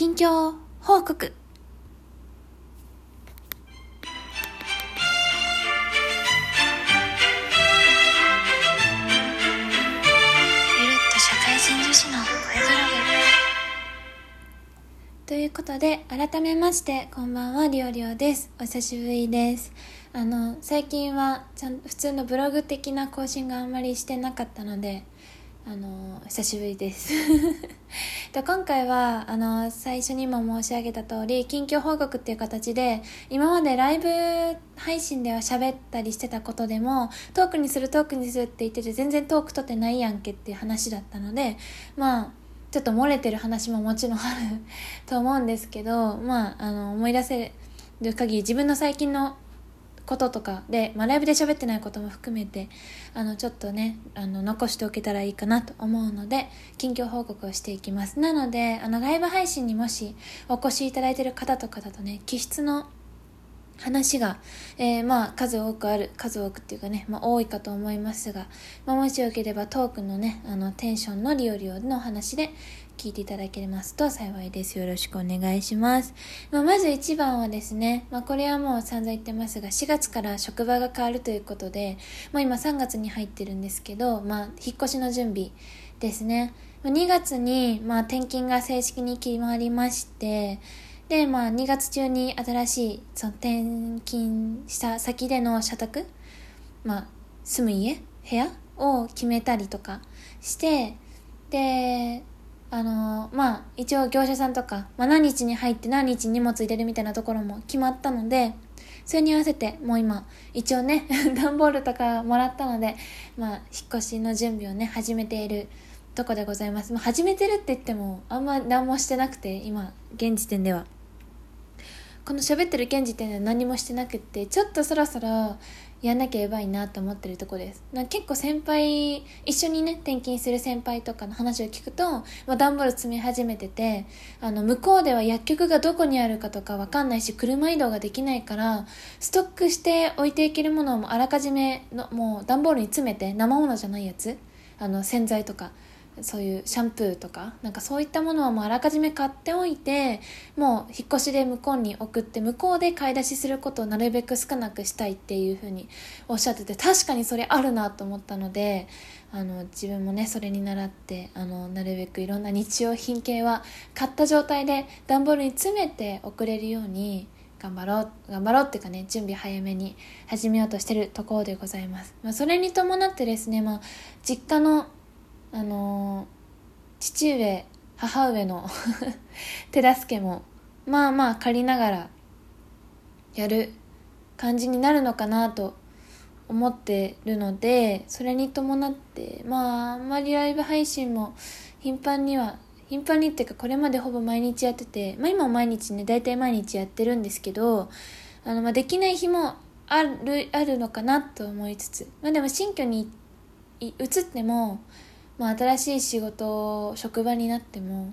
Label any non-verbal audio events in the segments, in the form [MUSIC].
近況報告。ゆるっと社会人女子のブロということで改めましてこんばんはりおりおです。お久しぶりです。あの最近はちゃん普通のブログ的な更新があんまりしてなかったのであの久しぶりです。[LAUGHS] で今回はあの最初にも申し上げた通り近況報告っていう形で今までライブ配信では喋ったりしてたことでもトークにするトークにするって言ってて全然トーク取ってないやんけっていう話だったのでまあちょっと漏れてる話ももちろんあると思うんですけどまああの思い出せる限り自分の最近のこととかで、まあ、ライブで喋ってないことも含めてあのちょっとねあの残しておけたらいいかなと思うので近況報告をしていきます。なのであのライブ配信にもしお越しいただいてる方とかだとね気質の話が、えーまあ数多くある数多くっていうかね、まあ、多いかと思いますが、まあ、もしよければトークのねあのテンションのリオリオの話で聞いていただけますと幸いです。よろしくお願いします、まあ、まず一番はですね、まあ、これはもう散々言ってますが4月から職場が変わるということで、まあ、今3月に入ってるんですけど、まあ、引っ越しの準備ですね。2月に、まあ、転勤が正式に決まりましてで、まあ、2月中に新しいその転勤した先での社宅、まあ、住む家部屋を決めたりとかしてであのまあ一応業者さんとか、まあ、何日に入って何日に荷物入れるみたいなところも決まったのでそれに合わせてもう今一応ね [LAUGHS] 段ボールとかもらったので、まあ、引っ越しの準備をね始めているとこでございます、まあ、始めてるって言ってもあんま何もしてなくて今現時点では。この喋ってる現時点では何もしてなくてちょっとそろそろやんなきゃやばいなと思ってるとこです。な結構先輩一緒にね転勤する先輩とかの話を聞くと、まあ、段ボール積み始めててあの向こうでは薬局がどこにあるかとかわかんないし車移動ができないからストックして置いていけるものをあらかじめのもう段ボールに詰めて生ものじゃないやつあの洗剤とかそういうシャンプーとかなんかそういったものはもうあらかじめ買っておいてもう引っ越しで向こうに送って向こうで買い出しすることをなるべく少なくしたいっていうふうにおっしゃってて確かにそれあるなと思ったのであの自分もねそれに倣ってあのなるべくいろんな日用品系は買った状態で段ボールに詰めて送れるように頑張ろう頑張ろうっていうかね準備早めに始めようとしてるところでございます、まあ、それに伴ってですね、まあ、実家のあの父上母上の [LAUGHS] 手助けもまあまあ借りながらやる感じになるのかなと思ってるのでそれに伴ってまああんまりライブ配信も頻繁には頻繁にっていうかこれまでほぼ毎日やっててまあ今も毎日ね大体毎日やってるんですけどあの、まあ、できない日もあるあるのかなと思いつつまあでも新居に移ってもまあ、新しい仕事職場になっても、ま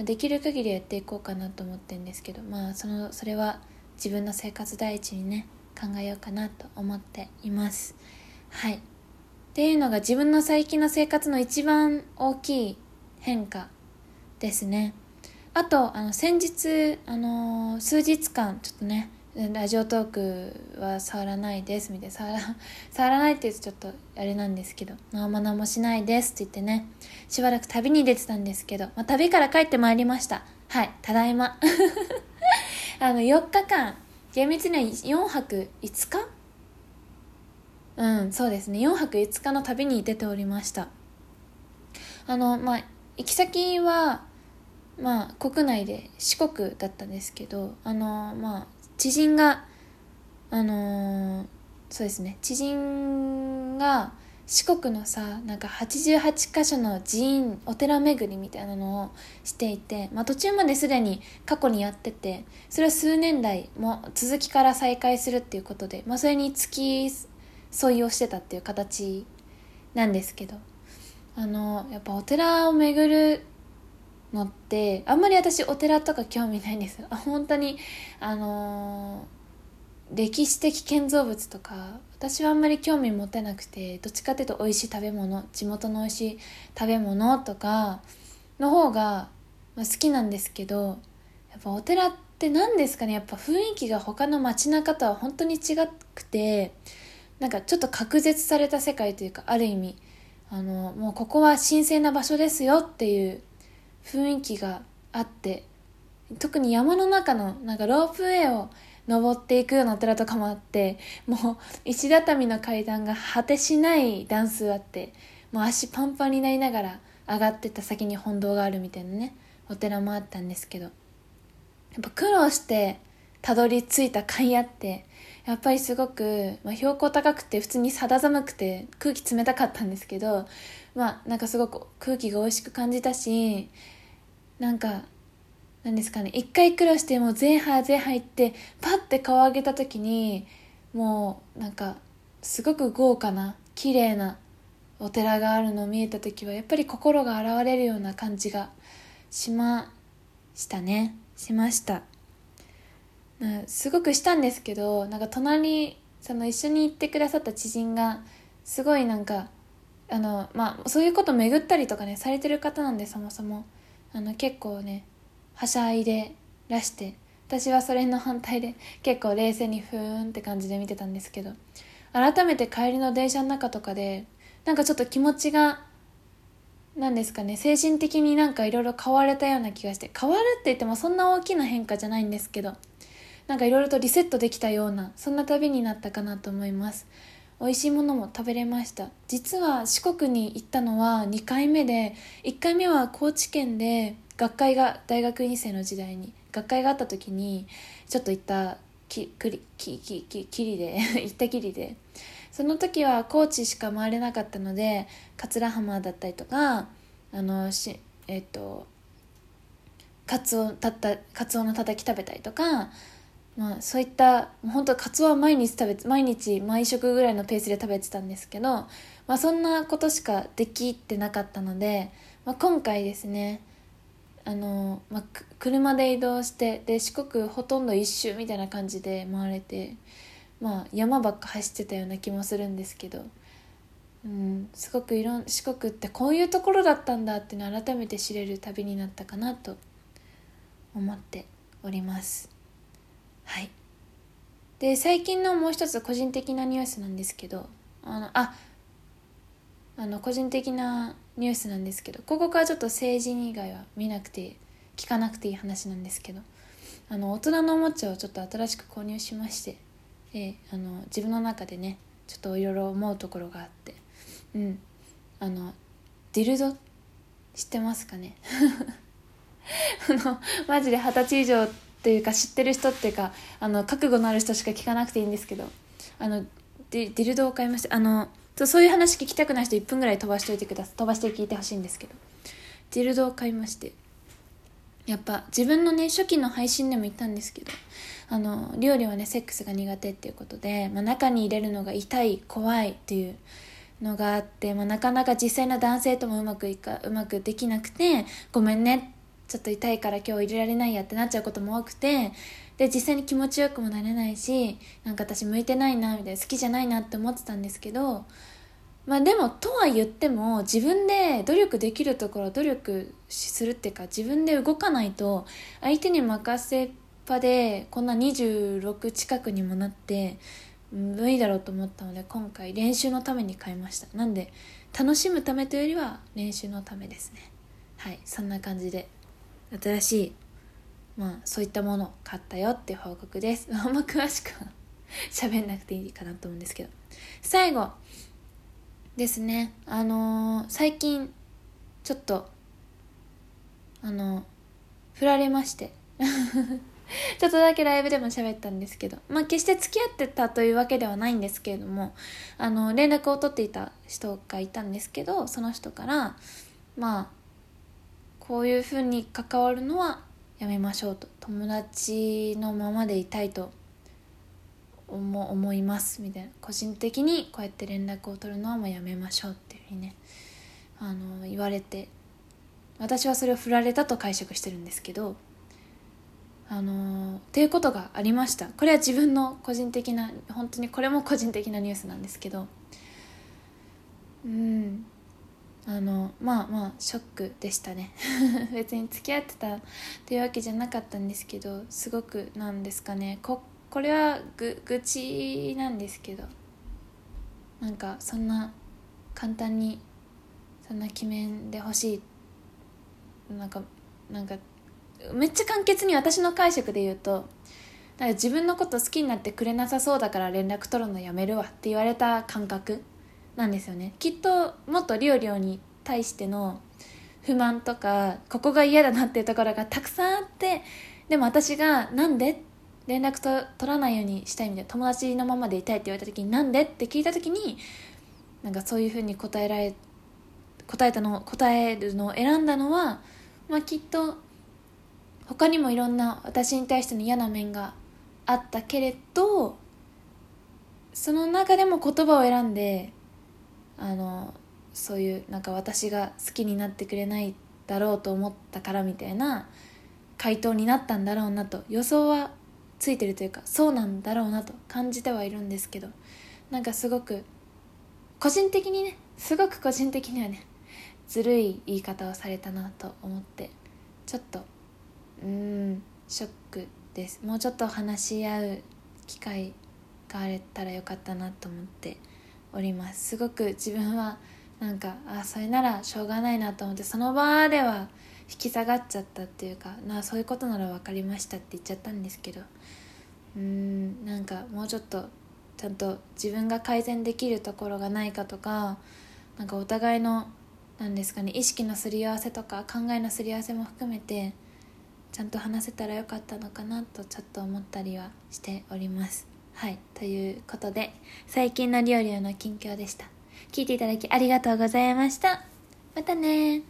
あ、できる限りやっていこうかなと思ってるんですけどまあそのそれは自分の生活第一にね考えようかなと思っています。はい。っていうのが自分の最近の生活の一番大きい変化ですね。あとあの先日あのー数日間ちょっとねラジオトークは触らないですみたいな触ら [LAUGHS] 触らないって言うとちょっとあれなんですけど何も何もしないですって言ってね。しばらく旅に出てたんですけど、まあ、旅から帰ってまいりました。はいただいま。[LAUGHS] あの4日間厳密には4泊5日？うんそうですね。4泊5日の旅に出ておりました。あのまあ行き先はまあ国内で四国だったんですけどあのまあ知人があのーそうですね。知人が四国のさなんか88箇所の寺院お寺巡りみたいなのをしていて、まあ、途中まですでに過去にやっててそれは数年来も続きから再開するっていうことで、まあ、それに付き添いをしてたっていう形なんですけどあのやっぱお寺を巡るのってあんまり私お寺とか興味ないんですよ。本当にあのー歴史的建造物とか私はあんまり興味持てなくてどっちかっていうと美味しい食べ物地元の美味しい食べ物とかの方が好きなんですけどやっぱお寺って何ですかねやっぱ雰囲気が他の街中とは本当に違くてなんかちょっと隔絶された世界というかある意味あのもうここは神聖な場所ですよっていう雰囲気があって特に山の中のなんかロープウェイを登っていくようなお寺とかもあってもう石畳の階段が果てしない段数あってもう足パンパンになりながら上がってった先に本堂があるみたいなねお寺もあったんですけどやっぱ苦労してたどり着いた甲斐あってやっぱりすごく、まあ、標高高くて普通に肌寒くて空気冷たかったんですけどまあなんかすごく空気が美味しく感じたしなんかなんですかね一回苦労してもう前半前半行ってパッて顔上げた時にもうなんかすごく豪華な綺麗なお寺があるのを見えた時はやっぱり心が洗われるような感じがしましたね。しました。すごくしたんですけどなんか隣その一緒に行ってくださった知人がすごいなんかあのまあそういうこと巡ったりとかねされてる方なんでそもそも。あの結構ねはしゃいでらして私はそれの反対で結構冷静にふーんって感じで見てたんですけど改めて帰りの電車の中とかでなんかちょっと気持ちが何ですかね精神的になんかいろいろ変われたような気がして変わるって言ってもそんな大きな変化じゃないんですけどなんかいろいろとリセットできたようなそんな旅になったかなと思います。美味しいものも食べれました。実は四国に行ったのは2回目で1回目は高知県で学会が大学院生の時代に学会があった時にちょっと行ったきくりききききりで [LAUGHS] 行ったきりで。その時は高知しか回れなかったので桂浜だったりとかあのしえっ、とカツオたったカツオのたたき食べたりとか、まあ、そういった本当カツオは毎日食べ毎日毎食ぐらいのペースで食べてたんですけど、まあ、そんなことしかできてなかったので、まあ、今回ですねあの、まあ、車で移動してで四国ほとんど一周みたいな感じで回れて。まあ山ばっか走ってたような気もするんですけど、うん、すごくいろん四国ってこういうところだったんだっていうのを改めて知れる旅になったかなと思っておりますはい。で最近のもう一つ個人的なニュースなんですけどあのああの個人的なニュースなんですけどここからちょっと政治以外は見なくて聞かなくていい話なんですけどあの大人のおもちゃをちょっと新しく購入しましてあの自分の中でねちょっといろいろ思うところがあってうん。あのディルド知ってますかね？[LAUGHS] あのマジで二十歳以上っていうか知ってる人っていうかあの覚悟のある人しか聞かなくていいんですけどあのディルドを買いました。あのそういう話聞きたくない人1分ぐらい飛ばしておいてください。飛ばして聞いてほしいんですけど。ディルドを買いまして。やっぱ自分のね初期の配信でも言ったんですけどあの料理はねセックスが苦手っていうことで、まあ、中に入れるのが痛い怖いっていうのがあって、まあ、なかなか実際の男性ともうまくいかうまくできなくてごめんねってちょっと痛いから今日入れられないやってなっちゃうことも多くてで実際に気持ちよくもなれないしなんか私向いてないなみたいな好きじゃないなって思ってたんですけどまあでもとは言っても自分で努力できるところ努力するっていうか自分で動かないと相手に任せっぱでこんな26近くにもなって無理だろうと思ったので今回練習のために買いました。なんで楽しむためというよりは練習のためですね。はいそんな感じで。新しいまあそういったもの買ったよっていう報告です。[LAUGHS] あんま詳しくは喋んなくていいかなと思うんですけど。最後ですね。あのー、最近ちょっとあの振られまして。[LAUGHS] ちょっとだけライブでも喋ったんですけど。まあ決して付き合ってたというわけではないんですけれどもあの連絡を取っていた人がいたんですけどその人からまあこういうふうに関わるのはやめましょうと友達のままでいたいと思思いますみたいな個人的にこうやって連絡を取るのはもうやめましょうっていうふうにねあの言われて私はそれを振られたと解釈してるんですけどあのっていうことがありました。これは自分の個人的な本当にこれも個人的なニュースなんですけどうん。あのまあまあショックでしたね。[LAUGHS] 別に付き合ってたっていうわけじゃなかったんですけどすごくなんですかね。ここれはぐ愚痴なんですけどなんかそんな簡単にそんな決めんでほしい。なんかなんかめっちゃ簡潔に私の解釈で言うとなんか自分のこと好きになってくれなさそうだから連絡取るのやめるわって言われた感覚。なんですよねきっともっとリオリオに対しての不満とかここが嫌だなっていうところがたくさんあってでも私が「なんで?」連絡と取らないようにしたいみたいな友達のままでいたいって言われた時に「なんで?」って聞いた時になんかそういうふうに答えられ答えたの答えるのを選んだのは、まあ、きっと他にもいろんな私に対しての嫌な面があったけれどその中でも言葉を選んであのそういうなんか私が好きになってくれないだろうと思ったからみたいな回答になったんだろうなと予想はついてるというかそうなんだろうなと感じてはいるんですけどなんかすごく個人的にねすごく個人的にはねずるい言い方をされたなと思ってちょっとうーんショックです。もうちょっと話し合う機会があれたらよかったなと思っております。すごく自分はなんかあそれならしょうがないなと思ってその場では引き下がっちゃったっていうかなそういうことなら分かりましたって言っちゃったんですけどうーんなんかもうちょっとちゃんと自分が改善できるところがないかとかなんかお互いのなんですかね意識のすり合わせとか考えのすり合わせも含めてちゃんと話せたらよかったのかなとちょっと思ったりはしております。はいということで最近の料理の近況でした。聞いていただきありがとうございました。またね